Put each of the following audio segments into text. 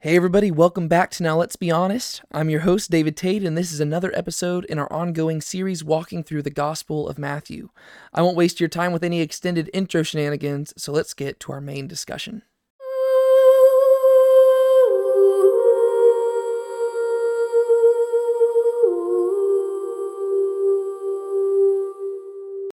Hey, everybody, welcome back to Now Let's Be Honest. I'm your host, David Tate, and this is another episode in our ongoing series walking through the Gospel of Matthew. I won't waste your time with any extended intro shenanigans, so let's get to our main discussion.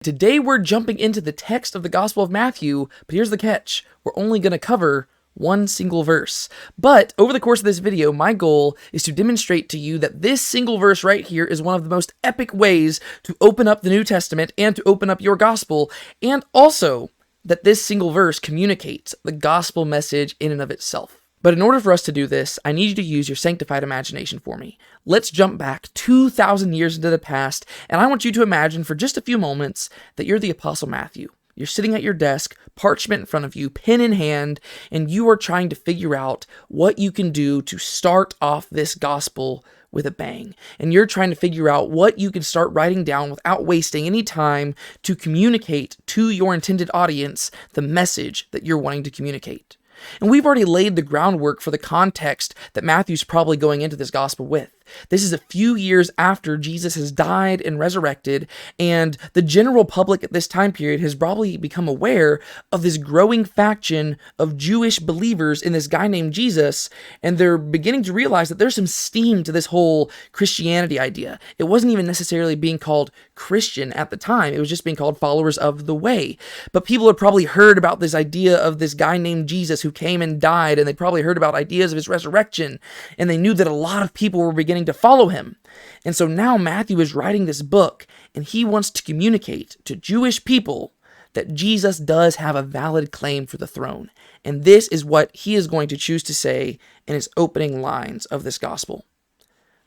Today we're jumping into the text of the Gospel of Matthew, but here's the catch we're only going to cover one single verse. But over the course of this video, my goal is to demonstrate to you that this single verse right here is one of the most epic ways to open up the New Testament and to open up your gospel, and also that this single verse communicates the gospel message in and of itself. But in order for us to do this, I need you to use your sanctified imagination for me. Let's jump back 2,000 years into the past, and I want you to imagine for just a few moments that you're the Apostle Matthew. You're sitting at your desk, parchment in front of you, pen in hand, and you are trying to figure out what you can do to start off this gospel with a bang. And you're trying to figure out what you can start writing down without wasting any time to communicate to your intended audience the message that you're wanting to communicate. And we've already laid the groundwork for the context that Matthew's probably going into this gospel with. This is a few years after Jesus has died and resurrected, and the general public at this time period has probably become aware of this growing faction of Jewish believers in this guy named Jesus, and they're beginning to realize that there's some steam to this whole Christianity idea. It wasn't even necessarily being called Christian at the time, it was just being called followers of the way. But people had probably heard about this idea of this guy named Jesus who came and died, and they probably heard about ideas of his resurrection, and they knew that a lot of people were beginning to follow him. And so now Matthew is writing this book and he wants to communicate to Jewish people that Jesus does have a valid claim for the throne. And this is what he is going to choose to say in his opening lines of this gospel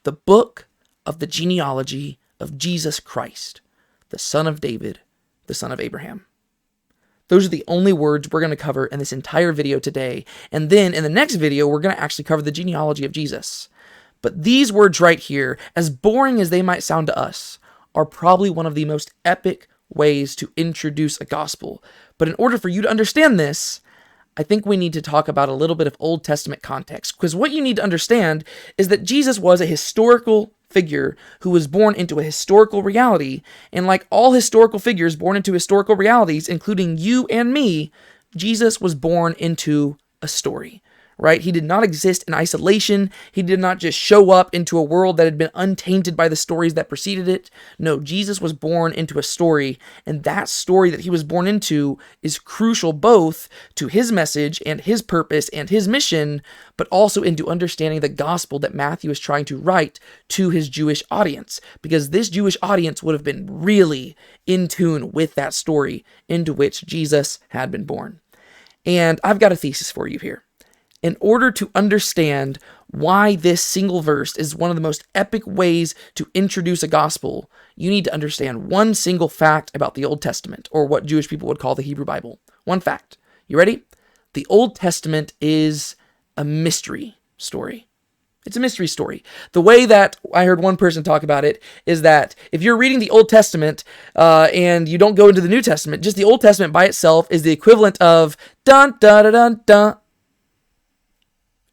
The book of the genealogy of Jesus Christ, the son of David, the son of Abraham. Those are the only words we're going to cover in this entire video today. And then in the next video, we're going to actually cover the genealogy of Jesus. But these words right here, as boring as they might sound to us, are probably one of the most epic ways to introduce a gospel. But in order for you to understand this, I think we need to talk about a little bit of Old Testament context. Because what you need to understand is that Jesus was a historical figure who was born into a historical reality. And like all historical figures born into historical realities, including you and me, Jesus was born into a story right? He did not exist in isolation. He did not just show up into a world that had been untainted by the stories that preceded it. No, Jesus was born into a story, and that story that he was born into is crucial both to his message and his purpose and his mission, but also into understanding the gospel that Matthew is trying to write to his Jewish audience, because this Jewish audience would have been really in tune with that story into which Jesus had been born. And I've got a thesis for you here in order to understand why this single verse is one of the most epic ways to introduce a gospel, you need to understand one single fact about the Old Testament, or what Jewish people would call the Hebrew Bible. One fact. You ready? The Old Testament is a mystery story. It's a mystery story. The way that I heard one person talk about it is that if you're reading the Old Testament uh, and you don't go into the New Testament, just the Old Testament by itself is the equivalent of dun dun dun dun dun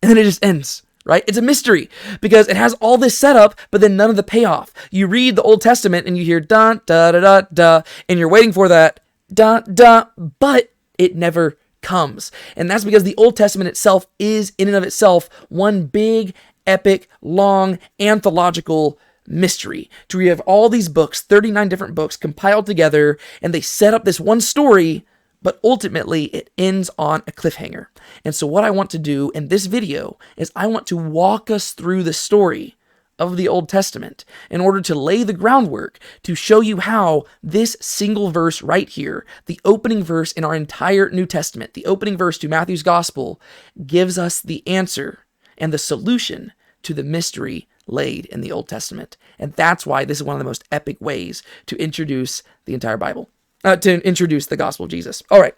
and then it just ends right? It's a mystery because it has all this setup, but then none of the payoff. You read the Old Testament and you hear dun da da da da, and you're waiting for that da da, but it never comes. And that's because the Old Testament itself is, in and of itself, one big, epic, long, anthological mystery. To we have all these books, 39 different books compiled together, and they set up this one story but ultimately it ends on a cliffhanger. And so, what I want to do in this video is I want to walk us through the story of the Old Testament in order to lay the groundwork to show you how this single verse right here, the opening verse in our entire New Testament, the opening verse to Matthew's Gospel, gives us the answer and the solution to the mystery laid in the Old Testament. And that's why this is one of the most epic ways to introduce the entire Bible uh, to introduce the gospel of Jesus. All right.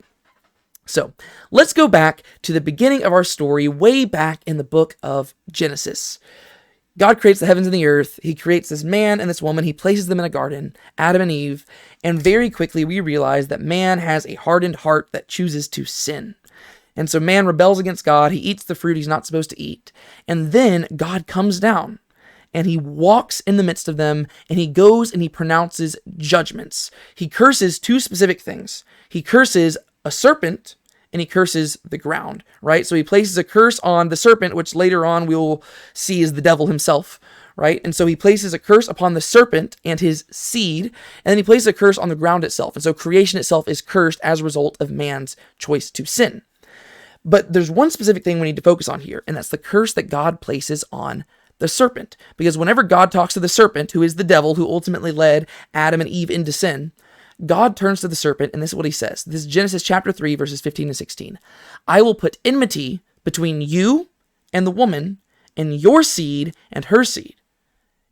So let's go back to the beginning of our story, way back in the book of Genesis. God creates the heavens and the earth. He creates this man and this woman. He places them in a garden, Adam and Eve. And very quickly, we realize that man has a hardened heart that chooses to sin. And so man rebels against God. He eats the fruit he's not supposed to eat. And then God comes down and he walks in the midst of them and he goes and he pronounces judgments. He curses two specific things. He curses a serpent and he curses the ground, right? So he places a curse on the serpent, which later on we will see is the devil himself, right? And so he places a curse upon the serpent and his seed, and then he places a curse on the ground itself. And so creation itself is cursed as a result of man's choice to sin. But there's one specific thing we need to focus on here, and that's the curse that God places on the serpent. Because whenever God talks to the serpent, who is the devil who ultimately led Adam and Eve into sin, God turns to the serpent, and this is what he says. This is Genesis chapter 3, verses 15 and 16. I will put enmity between you and the woman, and your seed and her seed.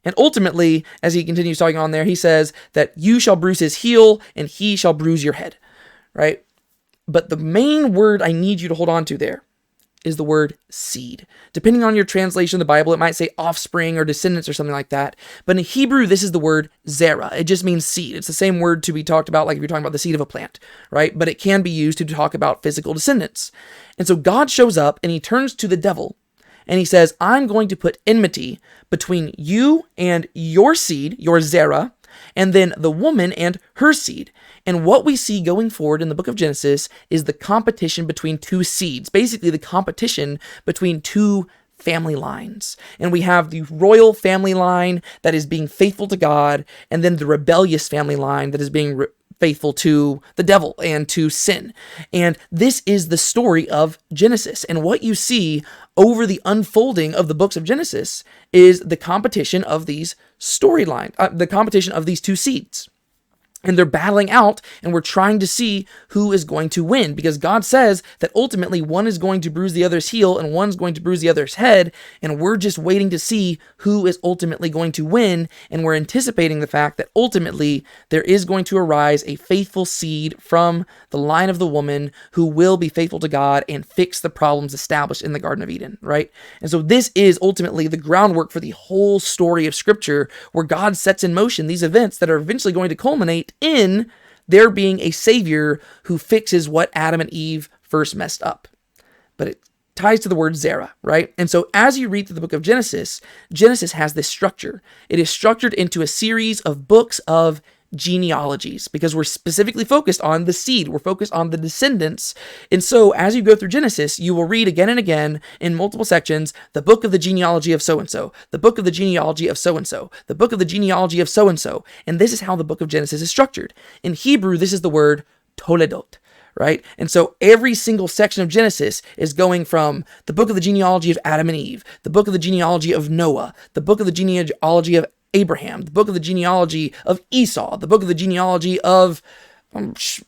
And ultimately, as he continues talking on there, he says that you shall bruise his heel, and he shall bruise your head. Right? But the main word I need you to hold on to there is the word seed. Depending on your translation of the Bible, it might say offspring or descendants or something like that. But in Hebrew, this is the word zera. It just means seed. It's the same word to be talked about, like if you're talking about the seed of a plant, right? But it can be used to talk about physical descendants. And so God shows up and he turns to the devil and he says, I'm going to put enmity between you and your seed, your zera, and then the woman and her seed. And what we see going forward in the book of Genesis is the competition between two seeds, basically the competition between two family lines. And we have the royal family line that is being faithful to God, and then the rebellious family line that is being re- faithful to the devil and to sin. And this is the story of Genesis. And what you see over the unfolding of the books of Genesis is the competition of these storylines, uh, the competition of these two seeds and they're battling out and we're trying to see who is going to win. Because God says that ultimately one is going to bruise the other's heel and one's going to bruise the other's head and we're just waiting to see who is ultimately going to win and we're anticipating the fact that ultimately there is going to arise a faithful seed from the line of the woman who will be faithful to God and fix the problems established in the garden of Eden right? And so this is ultimately the groundwork for the whole story of scripture where God sets in motion these events that are eventually going to culminate in there being a savior who fixes what Adam and Eve first messed up. But it ties to the word Zera, right? And so as you read through the book of Genesis, Genesis has this structure. It is structured into a series of books of genealogies because we're specifically focused on the seed. We're focused on the descendants. And so as you go through Genesis, you will read again and again in multiple sections the book of the genealogy of so and so, the book of the genealogy of so and so, the book of the genealogy of so and so. And this is how the book of Genesis is structured. In Hebrew, this is the word toledot right? And so every single section of Genesis is going from the book of the genealogy of Adam and Eve, the book of the genealogy of Noah, the book of the genealogy of Abraham, the book of the genealogy of Esau, the book of the genealogy of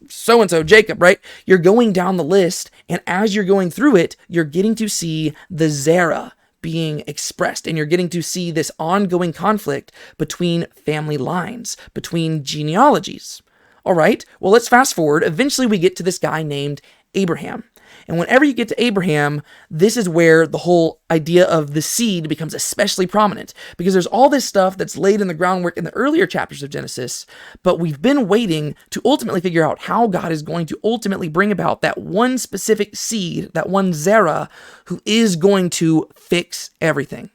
so and so, Jacob, right? You're going down the list, and as you're going through it, you're getting to see the Zera being expressed, and you're getting to see this ongoing conflict between family lines, between genealogies. All right, well, let's fast forward. Eventually, we get to this guy named Abraham. And whenever you get to Abraham, this is where the whole idea of the seed becomes especially prominent because there's all this stuff that's laid in the groundwork in the earlier chapters of Genesis, but we've been waiting to ultimately figure out how God is going to ultimately bring about that one specific seed, that one Zera, who is going to fix everything.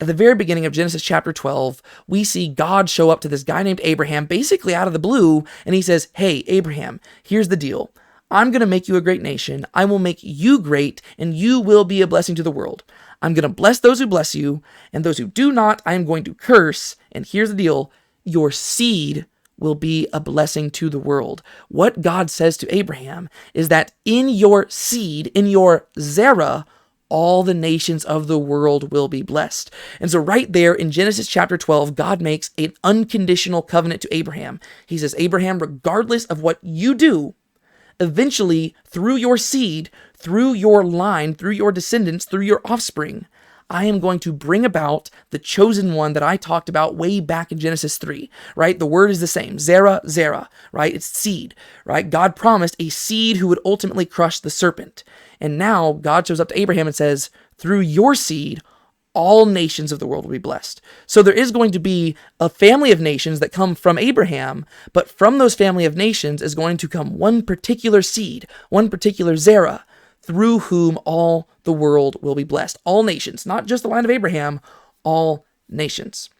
At the very beginning of Genesis chapter 12, we see God show up to this guy named Abraham basically out of the blue, and he says, Hey, Abraham, here's the deal. I'm going to make you a great nation. I will make you great, and you will be a blessing to the world. I'm going to bless those who bless you, and those who do not, I am going to curse. And here's the deal your seed will be a blessing to the world. What God says to Abraham is that in your seed, in your Zera, all the nations of the world will be blessed. And so, right there in Genesis chapter 12, God makes an unconditional covenant to Abraham. He says, Abraham, regardless of what you do, eventually, through your seed, through your line, through your descendants, through your offspring, I am going to bring about the chosen one that I talked about way back in Genesis 3, right? The word is the same, Zera, Zera, right? It's seed, right? God promised a seed who would ultimately crush the serpent. And now God shows up to Abraham and says, through your seed, all nations of the world will be blessed. So there is going to be a family of nations that come from Abraham, but from those family of nations is going to come one particular seed, one particular Zera, through whom all the world will be blessed. All nations, not just the line of Abraham, all nations.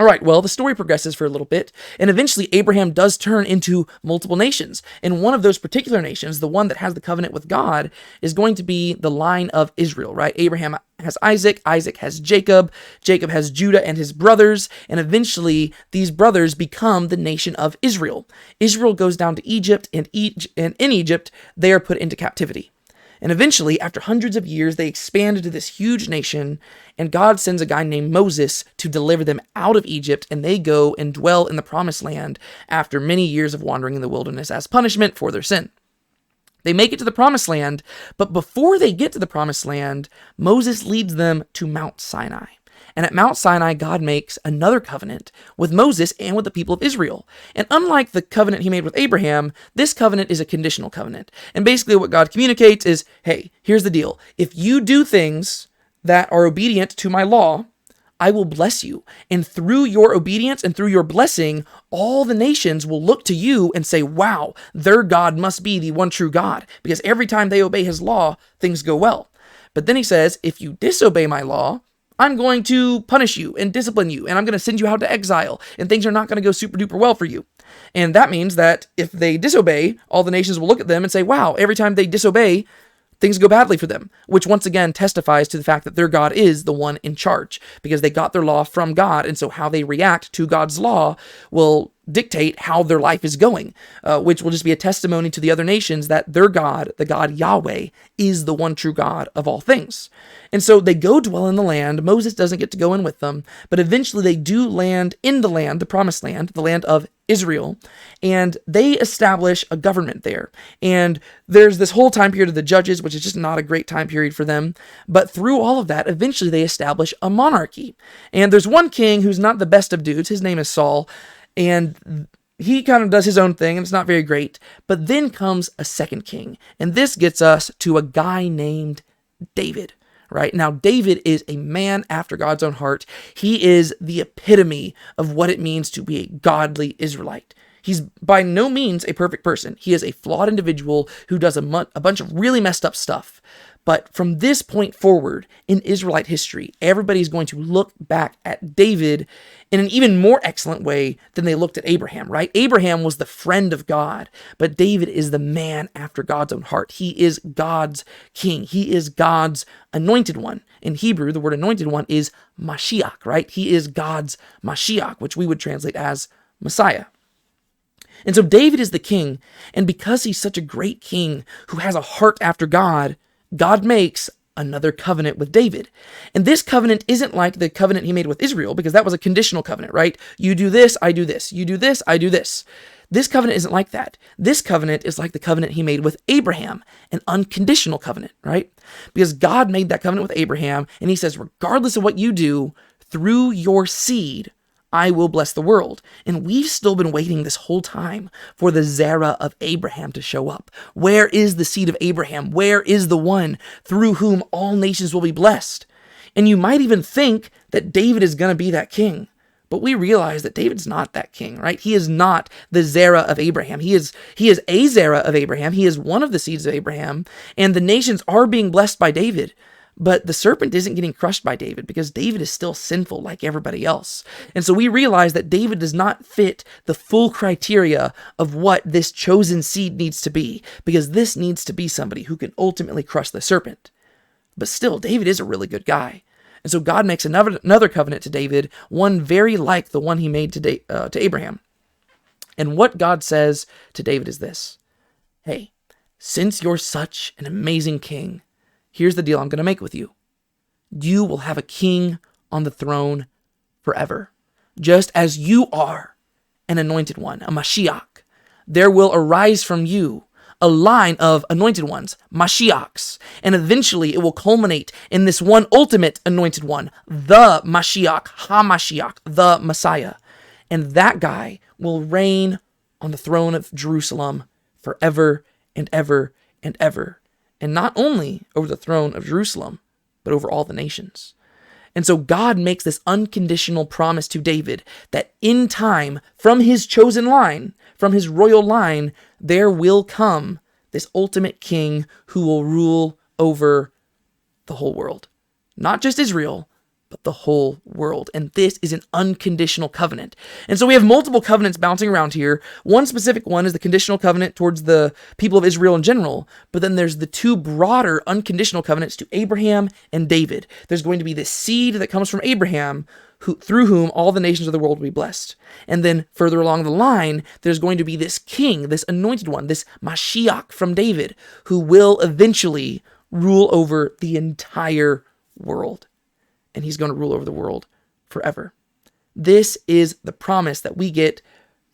All right, well, the story progresses for a little bit, and eventually Abraham does turn into multiple nations. And one of those particular nations, the one that has the covenant with God, is going to be the line of Israel, right? Abraham has Isaac, Isaac has Jacob, Jacob has Judah and his brothers, and eventually these brothers become the nation of Israel. Israel goes down to Egypt, and, and in Egypt, they are put into captivity. And eventually, after hundreds of years, they expand into this huge nation, and God sends a guy named Moses to deliver them out of Egypt, and they go and dwell in the promised land after many years of wandering in the wilderness as punishment for their sin. They make it to the promised land, but before they get to the promised land, Moses leads them to Mount Sinai. And at Mount Sinai, God makes another covenant with Moses and with the people of Israel. And unlike the covenant he made with Abraham, this covenant is a conditional covenant. And basically, what God communicates is hey, here's the deal. If you do things that are obedient to my law, I will bless you. And through your obedience and through your blessing, all the nations will look to you and say, wow, their God must be the one true God. Because every time they obey his law, things go well. But then he says, if you disobey my law, I'm going to punish you and discipline you, and I'm going to send you out to exile, and things are not going to go super duper well for you. And that means that if they disobey, all the nations will look at them and say, wow, every time they disobey, things go badly for them, which once again testifies to the fact that their God is the one in charge because they got their law from God. And so how they react to God's law will dictate how their life is going, uh, which will just be a testimony to the other nations that their God, the God Yahweh, is the one true God of all things. And so they go dwell in the land. Moses doesn't get to go in with them, but eventually they do land in the land, the promised land, the land of Israel, and they establish a government there. And there's this whole time period of the judges, which is just not a great time period for them. But through all of that, eventually they establish a monarchy. And there's one king who's not the best of dudes. His name is Saul and he kind of does his own thing and it's not very great. But then comes a second king, and this gets us to a guy named David. Right now, David is a man after God's own heart. He is the epitome of what it means to be a godly Israelite. He's by no means a perfect person. He is a flawed individual who does a, mu- a bunch of really messed up stuff. But from this point forward in Israelite history, everybody's going to look back at David in an even more excellent way than they looked at Abraham, right? Abraham was the friend of God, but David is the man after God's own heart. He is God's king, he is God's anointed one. In Hebrew, the word anointed one is Mashiach, right? He is God's Mashiach, which we would translate as Messiah. And so David is the king, and because he's such a great king who has a heart after God, God makes another covenant with David. And this covenant isn't like the covenant he made with Israel, because that was a conditional covenant, right? You do this, I do this. You do this, I do this. This covenant isn't like that. This covenant is like the covenant he made with Abraham, an unconditional covenant, right? Because God made that covenant with Abraham, and he says, regardless of what you do, through your seed, I will bless the world. And we've still been waiting this whole time for the Zerah of Abraham to show up. Where is the seed of Abraham? Where is the one through whom all nations will be blessed? And you might even think that David is going to be that king. But we realize that David's not that king, right? He is not the Zerah of Abraham. He is he is a Zerah of Abraham. He is one of the seeds of Abraham, and the nations are being blessed by David. But the serpent isn't getting crushed by David because David is still sinful like everybody else. And so we realize that David does not fit the full criteria of what this chosen seed needs to be because this needs to be somebody who can ultimately crush the serpent. But still, David is a really good guy. And so God makes another, another covenant to David, one very like the one he made to, da- uh, to Abraham. And what God says to David is this Hey, since you're such an amazing king, Here's the deal I'm going to make with you you will have a king on the throne forever, just as you are an anointed one, a Mashiach. There will arise from you a line of anointed ones, Mashiachs, and eventually it will culminate in this one ultimate anointed one, the Mashiach, HaMashiach, the Messiah. And that guy will reign on the throne of Jerusalem forever and ever and ever and not only over the throne of Jerusalem, but over all the nations. And so God makes this unconditional promise to David that in time, from his chosen line, from his royal line, there will come this ultimate king who will rule over the whole world. Not just Israel, but the whole world. And this is an unconditional covenant. And so we have multiple covenants bouncing around here. One specific one is the conditional covenant towards the people of Israel in general, but then there's the two broader unconditional covenants to Abraham and David. There's going to be this seed that comes from Abraham. Who, through whom all the nations of the world will be blessed. And then further along the line, there's going to be this king, this anointed one, this Mashiach from David, who will eventually rule over the entire world and he's going to rule over the world forever. This is the promise that we get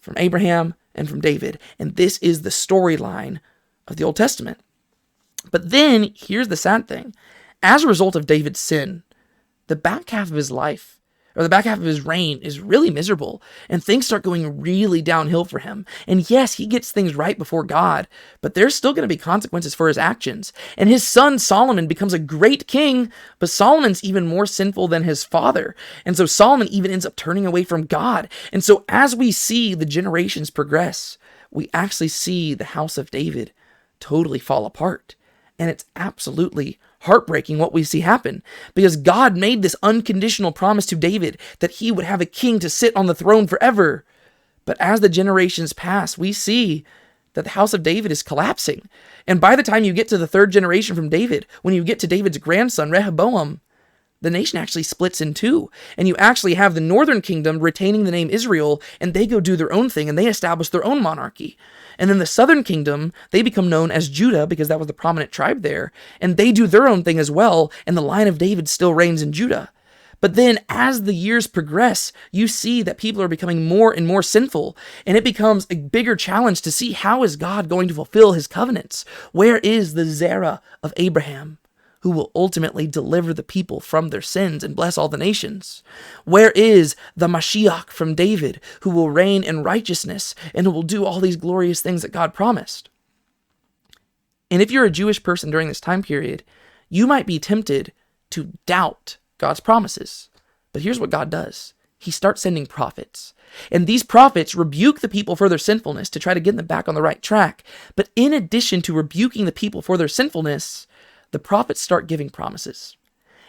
from Abraham and from David, and this is the storyline of the Old Testament. But then here's the sad thing as a result of David's sin, the back half of his life or the back half of his reign is really miserable and things start going really downhill for him. And yes, he gets things right before God, but there's still going to be consequences for his actions. And his son Solomon becomes a great king, but Solomon's even more sinful than his father. And so Solomon even ends up turning away from God. And so as we see the generations progress, we actually see the house of David totally fall apart. And it's absolutely heartbreaking what we see happen because God made this unconditional promise to David that he would have a king to sit on the throne forever. But as the generations pass, we see that the house of David is collapsing. And by the time you get to the third generation from David, when you get to David's grandson, Rehoboam, the nation actually splits in two. And you actually have the northern kingdom retaining the name Israel, and they go do their own thing and they establish their own monarchy. And then the southern kingdom, they become known as Judah because that was the prominent tribe there, and they do their own thing as well, and the line of David still reigns in Judah. But then as the years progress, you see that people are becoming more and more sinful, and it becomes a bigger challenge to see how is God going to fulfill his covenants? Where is the Zerah of Abraham? Who will ultimately deliver the people from their sins and bless all the nations? Where is the Mashiach from David, who will reign in righteousness and who will do all these glorious things that God promised? And if you're a Jewish person during this time period, you might be tempted to doubt God's promises. But here's what God does He starts sending prophets. And these prophets rebuke the people for their sinfulness to try to get them back on the right track. But in addition to rebuking the people for their sinfulness, the prophets start giving promises.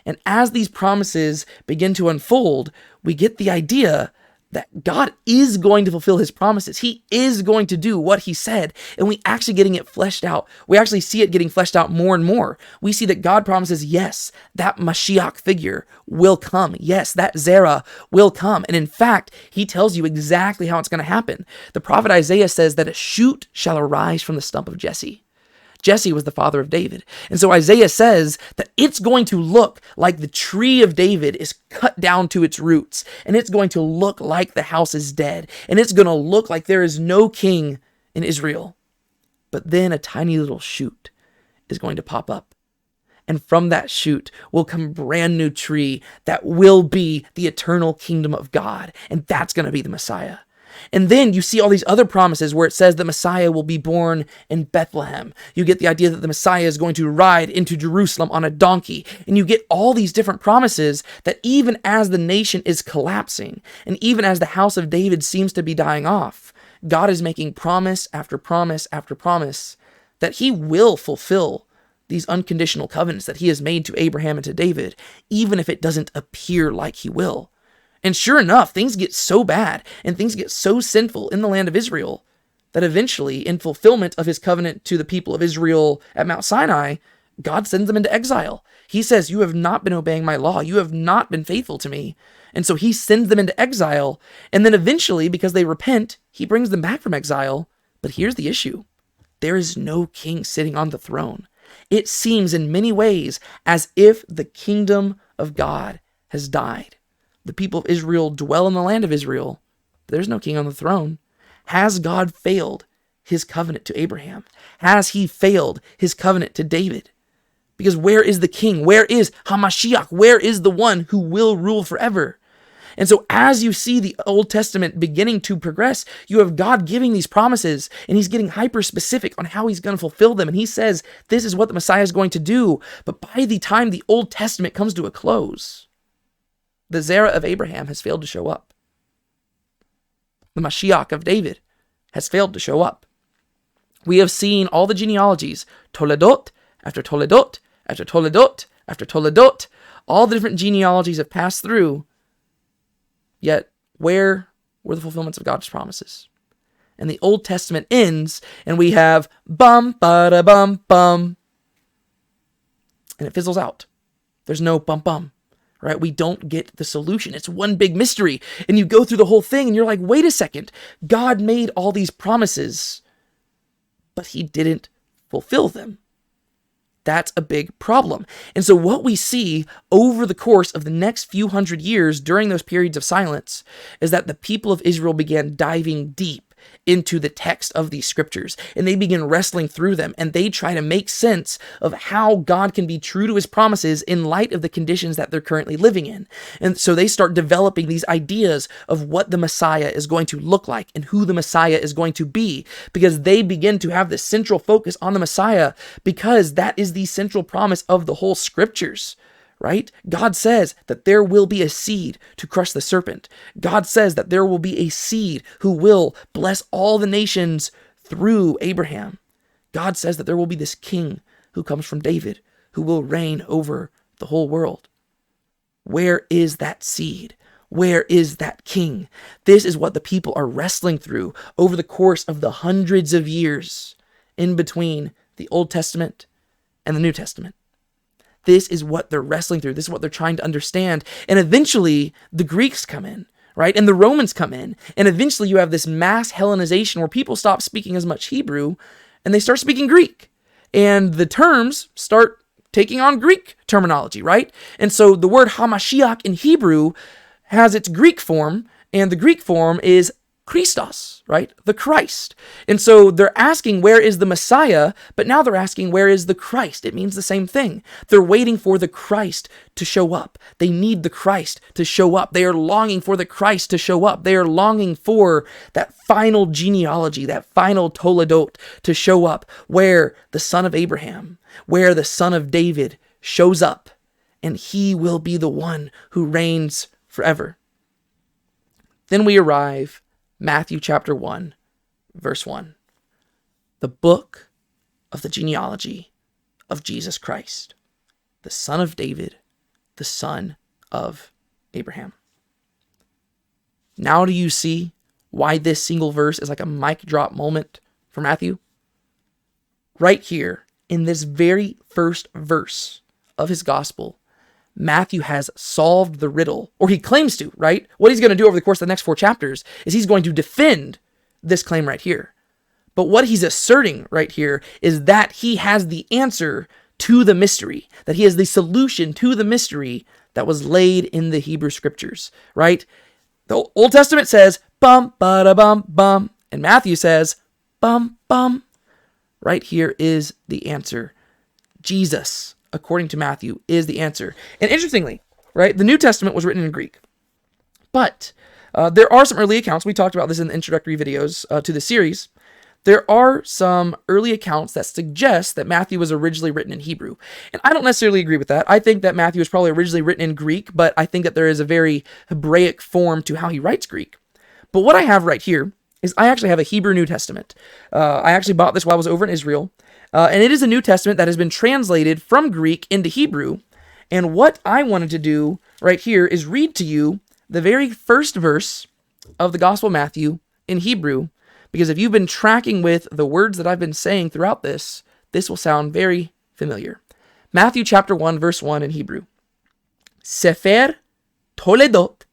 And as these promises begin to unfold, we get the idea that God is going to fulfill his promises. He is going to do what he said. And we actually getting it fleshed out. We actually see it getting fleshed out more and more. We see that God promises, yes, that Mashiach figure will come. Yes, that Zerah will come. And in fact, he tells you exactly how it's going to happen. The prophet Isaiah says that a shoot shall arise from the stump of Jesse. Jesse was the father of David. And so Isaiah says that it's going to look like the tree of David is cut down to its roots, and it's going to look like the house is dead, and it's going to look like there is no king in Israel. But then a tiny little shoot is going to pop up. And from that shoot will come brand new tree that will be the eternal kingdom of God. And that's going to be the Messiah. And then you see all these other promises where it says the Messiah will be born in Bethlehem. You get the idea that the Messiah is going to ride into Jerusalem on a donkey. And you get all these different promises that even as the nation is collapsing, and even as the house of David seems to be dying off, God is making promise after promise after promise that he will fulfill these unconditional covenants that he has made to Abraham and to David, even if it doesn't appear like he will. And sure enough, things get so bad and things get so sinful in the land of Israel that eventually, in fulfillment of his covenant to the people of Israel at Mount Sinai, God sends them into exile. He says, You have not been obeying my law. You have not been faithful to me. And so he sends them into exile. And then eventually, because they repent, he brings them back from exile. But here's the issue there is no king sitting on the throne. It seems in many ways as if the kingdom of God has died the people of Israel dwell in the land of Israel. There's no king on the throne. Has God failed his covenant to Abraham? Has he failed his covenant to David? Because where is the king? Where is Hamashiach? Where is the one who will rule forever? And so, as you see the Old Testament beginning to progress, you have God giving these promises, and He's getting hyper specific on how He's going to fulfill them. And He says, This is what the Messiah is going to do. But by the time the Old Testament comes to a close, the Zerah of Abraham has failed to show up. The Mashiach of David has failed to show up. we have seen all the genealogies, Toledot after Toledot after Toledot after Toledot, all the different genealogies have passed through. Yet, where were the fulfillments of God's promises? And the Old Testament ends, and we have bum, ba da bum, bum. And it fizzles out. There's no bum, bum, right? We don't get the solution. It's one big mystery. And you go through the whole thing, and you're like, wait a second. God made all these promises, but he didn't fulfill them. That's a big problem. And so, what we see over the course of the next few hundred years during those periods of silence is that the people of Israel began diving deep into the text of these scriptures and they begin wrestling through them and they try to make sense of how God can be true to his promises in light of the conditions that they're currently living in. And so they start developing these ideas of what the Messiah is going to look like and who the Messiah is going to be because they begin to have this central focus on the Messiah because that is the central promise of the whole scriptures right? God says that there will be a seed to crush the serpent. God says that there will be a seed who will bless all the nations through Abraham. God says that there will be this king who comes from David who will reign over the whole world. Where is that seed? Where is that king? This is what the people are wrestling through over the course of the hundreds of years in between the Old Testament and the New Testament. This is what they're wrestling through. This is what they're trying to understand. And eventually, the Greeks come in, right? And the Romans come in. And eventually, you have this mass Hellenization where people stop speaking as much Hebrew and they start speaking Greek. And the terms start taking on Greek terminology, right? And so the word Hamashiach in Hebrew has its Greek form, and the Greek form is Christos, right? The Christ. And so they're asking, where is the Messiah? But now they're asking, where is the Christ? It means the same thing. They're waiting for the Christ to show up. They need the Christ to show up. They are longing for the Christ to show up. They are longing for that final genealogy, that final Toledot to show up, where the son of Abraham, where the son of David shows up, and he will be the one who reigns forever. Then we arrive Matthew chapter 1, verse 1. The book of the genealogy of Jesus Christ, the son of David, the son of Abraham. Now, do you see why this single verse is like a mic drop moment for Matthew? Right here, in this very first verse of his gospel, Matthew has solved the riddle, or he claims to, right? What he's going to do over the course of the next four chapters is he's going to defend this claim right here. But what he's asserting right here is that he has the answer to the mystery, that he has the solution to the mystery that was laid in the Hebrew scriptures, right? The Old Testament says, bum, ba da bum, bum. And Matthew says, bum, bum. Right here is the answer Jesus according to Matthew, is the answer. And interestingly, right, the New Testament was written in Greek. But uh, there are some early accounts. We talked about this in the introductory videos uh, to the series. There are some early accounts that suggest that Matthew was originally written in Hebrew. And I don't necessarily agree with that. I think that Matthew was probably originally written in Greek, but I think that there is a very Hebraic form to how he writes Greek. But what I have right here is I actually have a Hebrew New Testament. Uh, I actually bought this while I was over in Israel. Uh, and it is a New Testament that has been translated from Greek into Hebrew. And what I wanted to do right here is read to you the very first verse of the Gospel of Matthew in Hebrew, because if you've been tracking with the words that I've been saying throughout this, this will sound very familiar. Matthew chapter 1, verse 1 in Hebrew. Sefer Toledot,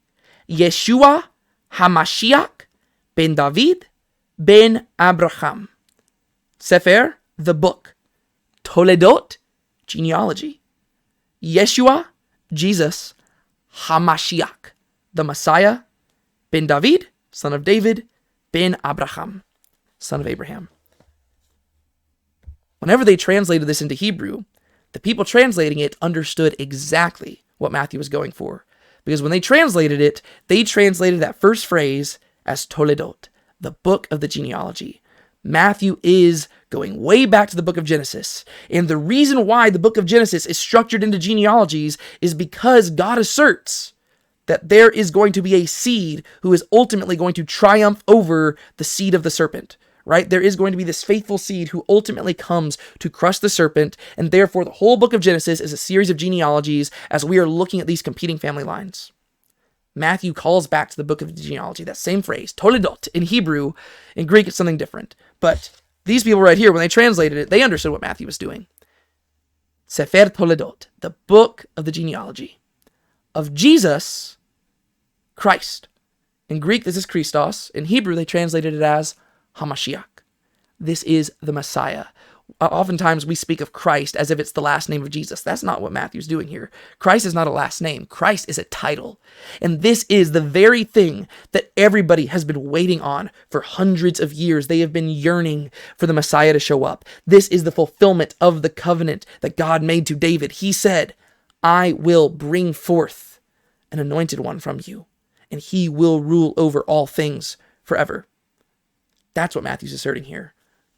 Yeshua Hamashiach ben David ben Abraham. Sefer the book. Toledot, genealogy. Yeshua, Jesus. Hamashiach, the Messiah. Ben David, son of David. Ben Abraham, son of Abraham. Whenever they translated this into Hebrew, the people translating it understood exactly what Matthew was going for. Because when they translated it, they translated that first phrase as Toledot, the book of the genealogy. Matthew is going way back to the book of Genesis. And the reason why the book of Genesis is structured into genealogies is because God asserts that there is going to be a seed who is ultimately going to triumph over the seed of the serpent, right? There is going to be this faithful seed who ultimately comes to crush the serpent, and therefore the whole book of Genesis is a series of genealogies as we are looking at these competing family lines. Matthew calls back to the book of genealogy, that same phrase, toledot, in Hebrew. In Greek, it's something different. But these people right here, when they translated it, they understood what Matthew was doing. Sefer Toledot, the book of the genealogy of Jesus, Christ. In Greek, this is Christos. In Hebrew, they translated it as Hamashiach. This is the Messiah. Uh, oftentimes, we speak of Christ as if it's the last name of Jesus. That's not what Matthew's doing here. Christ is not a last name, Christ is a title. And this is the very thing that everybody has been waiting on for hundreds of years. They have been yearning for the Messiah to show up. This is the fulfillment of the covenant that God made to David. He said, I will bring forth an anointed one from you, and he will rule over all things forever. That's what Matthew's asserting here.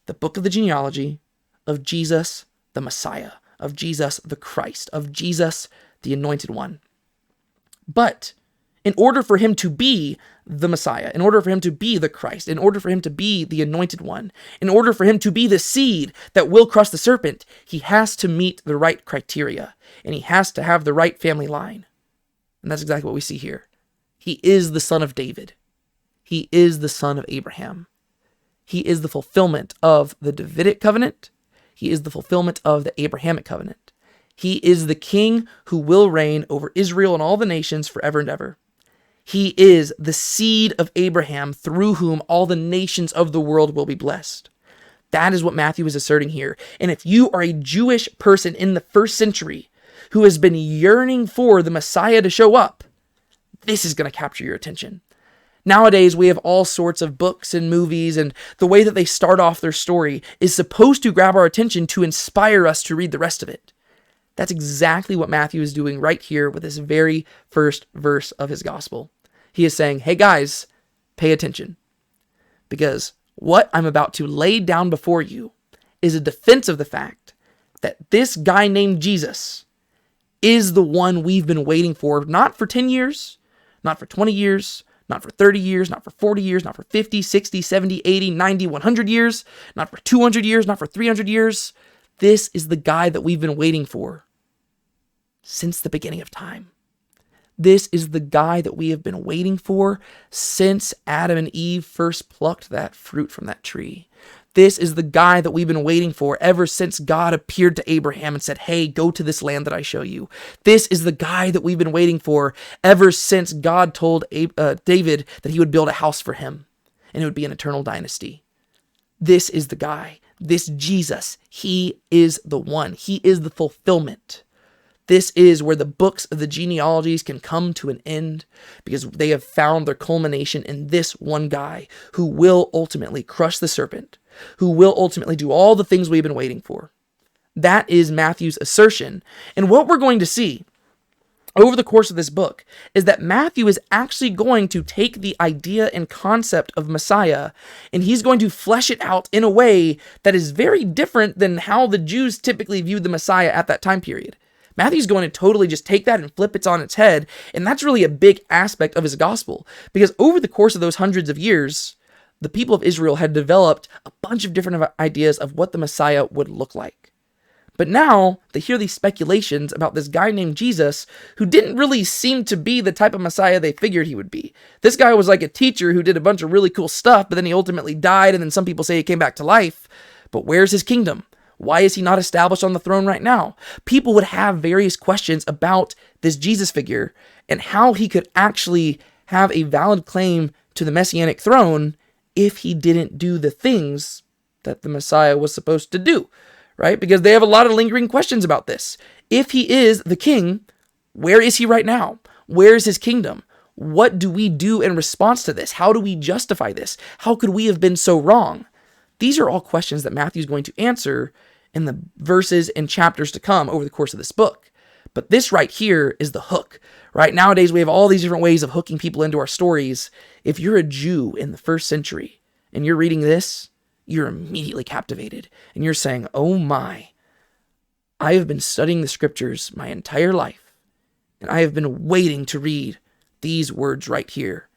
The book of the genealogy of Jesus, the Messiah, of Jesus, the Christ, of Jesus, the anointed one. But in order for him to be the Messiah, in order for him to be the Christ, in order for him to be the anointed one, in order for him to be the seed that will crush the serpent, he has to meet the right criteria and he has to have the right family line. And that's exactly what we see here. He is the son of David, he is the son of Abraham. He is the fulfillment of the Davidic covenant he is the fulfillment of the Abrahamic covenant. He is the king who will reign over Israel and all the nations forever and ever. He is the seed of Abraham through whom all the nations of the world will be blessed. That is what Matthew is asserting here. And if you are a Jewish person in the first century who has been yearning for the Messiah to show up, this is going to capture your attention. Nowadays, we have all sorts of books and movies, and the way that they start off their story is supposed to grab our attention to inspire us to read the rest of it. That's exactly what Matthew is doing right here with this very first verse of his gospel. He is saying, Hey guys, pay attention. Because what I'm about to lay down before you is a defense of the fact that this guy named Jesus is the one we've been waiting for, not for 10 years, not for 20 years, not for 30 years, not for 40 years, not for 50, 60, 70, 80, 90, 100 years, not for 200 years, not for 300 years. This is the guy that we've been waiting for since the beginning of time. This is the guy that we have been waiting for since Adam and Eve first plucked that fruit from that tree. This is the guy that we've been waiting for ever since God appeared to Abraham and said, Hey, go to this land that I show you. This is the guy that we've been waiting for ever since God told uh, David that he would build a house for him and it would be an eternal dynasty. This is the guy. This Jesus, he is the one. He is the fulfillment. This is where the books of the genealogies can come to an end because they have found their culmination in this one guy who will ultimately crush the serpent, who will ultimately do all the things we've been waiting for. That is Matthew's assertion. And what we're going to see over the course of this book is that Matthew is actually going to take the idea and concept of Messiah and he's going to flesh it out in a way that is very different than how the Jews typically viewed the Messiah at that time period. Matthew's going to totally just take that and flip it on its head, and that's really a big aspect of his gospel because over the course of those hundreds of years, the people of Israel had developed a bunch of different ideas of what the Messiah would look like. But now they hear these speculations about this guy named Jesus who didn't really seem to be the type of Messiah they figured he would be. This guy was like a teacher who did a bunch of really cool stuff, but then he ultimately died, and then some people say he came back to life. But where's his kingdom? Why is he not established on the throne right now? People would have various questions about this Jesus figure and how he could actually have a valid claim to the messianic throne if he didn't do the things that the Messiah was supposed to do, right? Because they have a lot of lingering questions about this. If he is the king, where is he right now? Where is his kingdom? What do we do in response to this? How do we justify this? How could we have been so wrong? These are all questions that Matthew's going to answer in the verses and chapters to come over the course of this book. But this right here is the hook, right? Nowadays, we have all these different ways of hooking people into our stories. If you're a Jew in the first century and you're reading this, you're immediately captivated and you're saying, Oh my, I have been studying the scriptures my entire life and I have been waiting to read these words right here.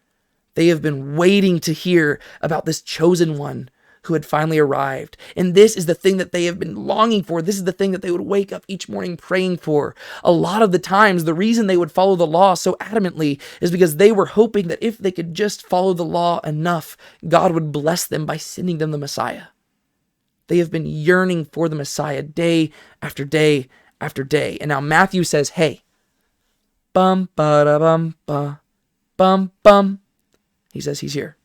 They have been waiting to hear about this chosen one who had finally arrived. And this is the thing that they have been longing for. This is the thing that they would wake up each morning praying for. A lot of the times, the reason they would follow the law so adamantly is because they were hoping that if they could just follow the law enough, God would bless them by sending them the Messiah. They have been yearning for the Messiah day after day after day. And now Matthew says, hey, bum ba da bum ba bum bum. He says he's here.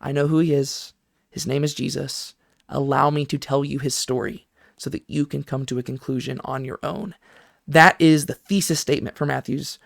I know who he is. His name is Jesus. Allow me to tell you his story so that you can come to a conclusion on your own. That is the thesis statement for Matthew's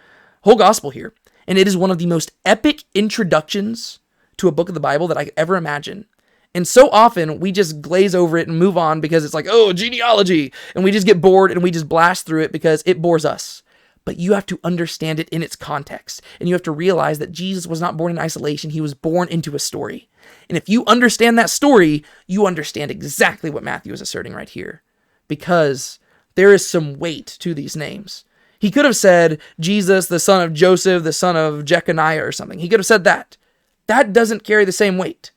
whole gospel here. And it is one of the most epic introductions to a book of the Bible that I could ever imagine. And so often we just glaze over it and move on because it's like, oh, genealogy. And we just get bored and we just blast through it because it bores us but you have to understand it in its context. And you have to realize that Jesus was not born in isolation, he was born into a story. And if you understand that story, you understand exactly what Matthew is asserting right here. Because there is some weight to these names. He could have said Jesus, the son of Joseph, the son of Jeconiah, or something. He could have said that. That doesn't carry the same weight.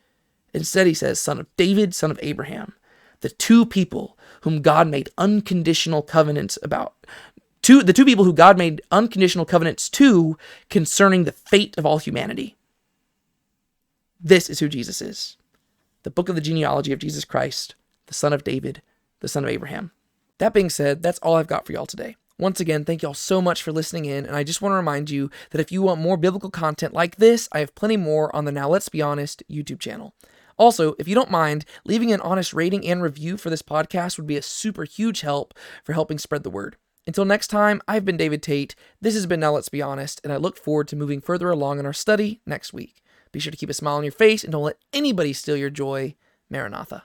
Instead, he says, son of David, son of Abraham. The two people whom God made unconditional covenants about, two the two people who God made unconditional covenants to concerning the fate of all humanity. This is who Jesus is. The book of the genealogy of Jesus Christ, the son of David, the son of Abraham. That being said, that's all I've got for y'all today. Once again, thank y'all so much for listening in, and I just want to remind you that if you want more biblical content like this, I have plenty more on the Now Let's Be Honest YouTube channel. Also, if you don't mind, leaving an honest rating and review for this podcast would be a super huge help for helping spread the word. Until next time, I've been David Tate. This has been Now Let's Be Honest, and I look forward to moving further along in our study next week. Be sure to keep a smile on your face and don't let anybody steal your joy. Maranatha.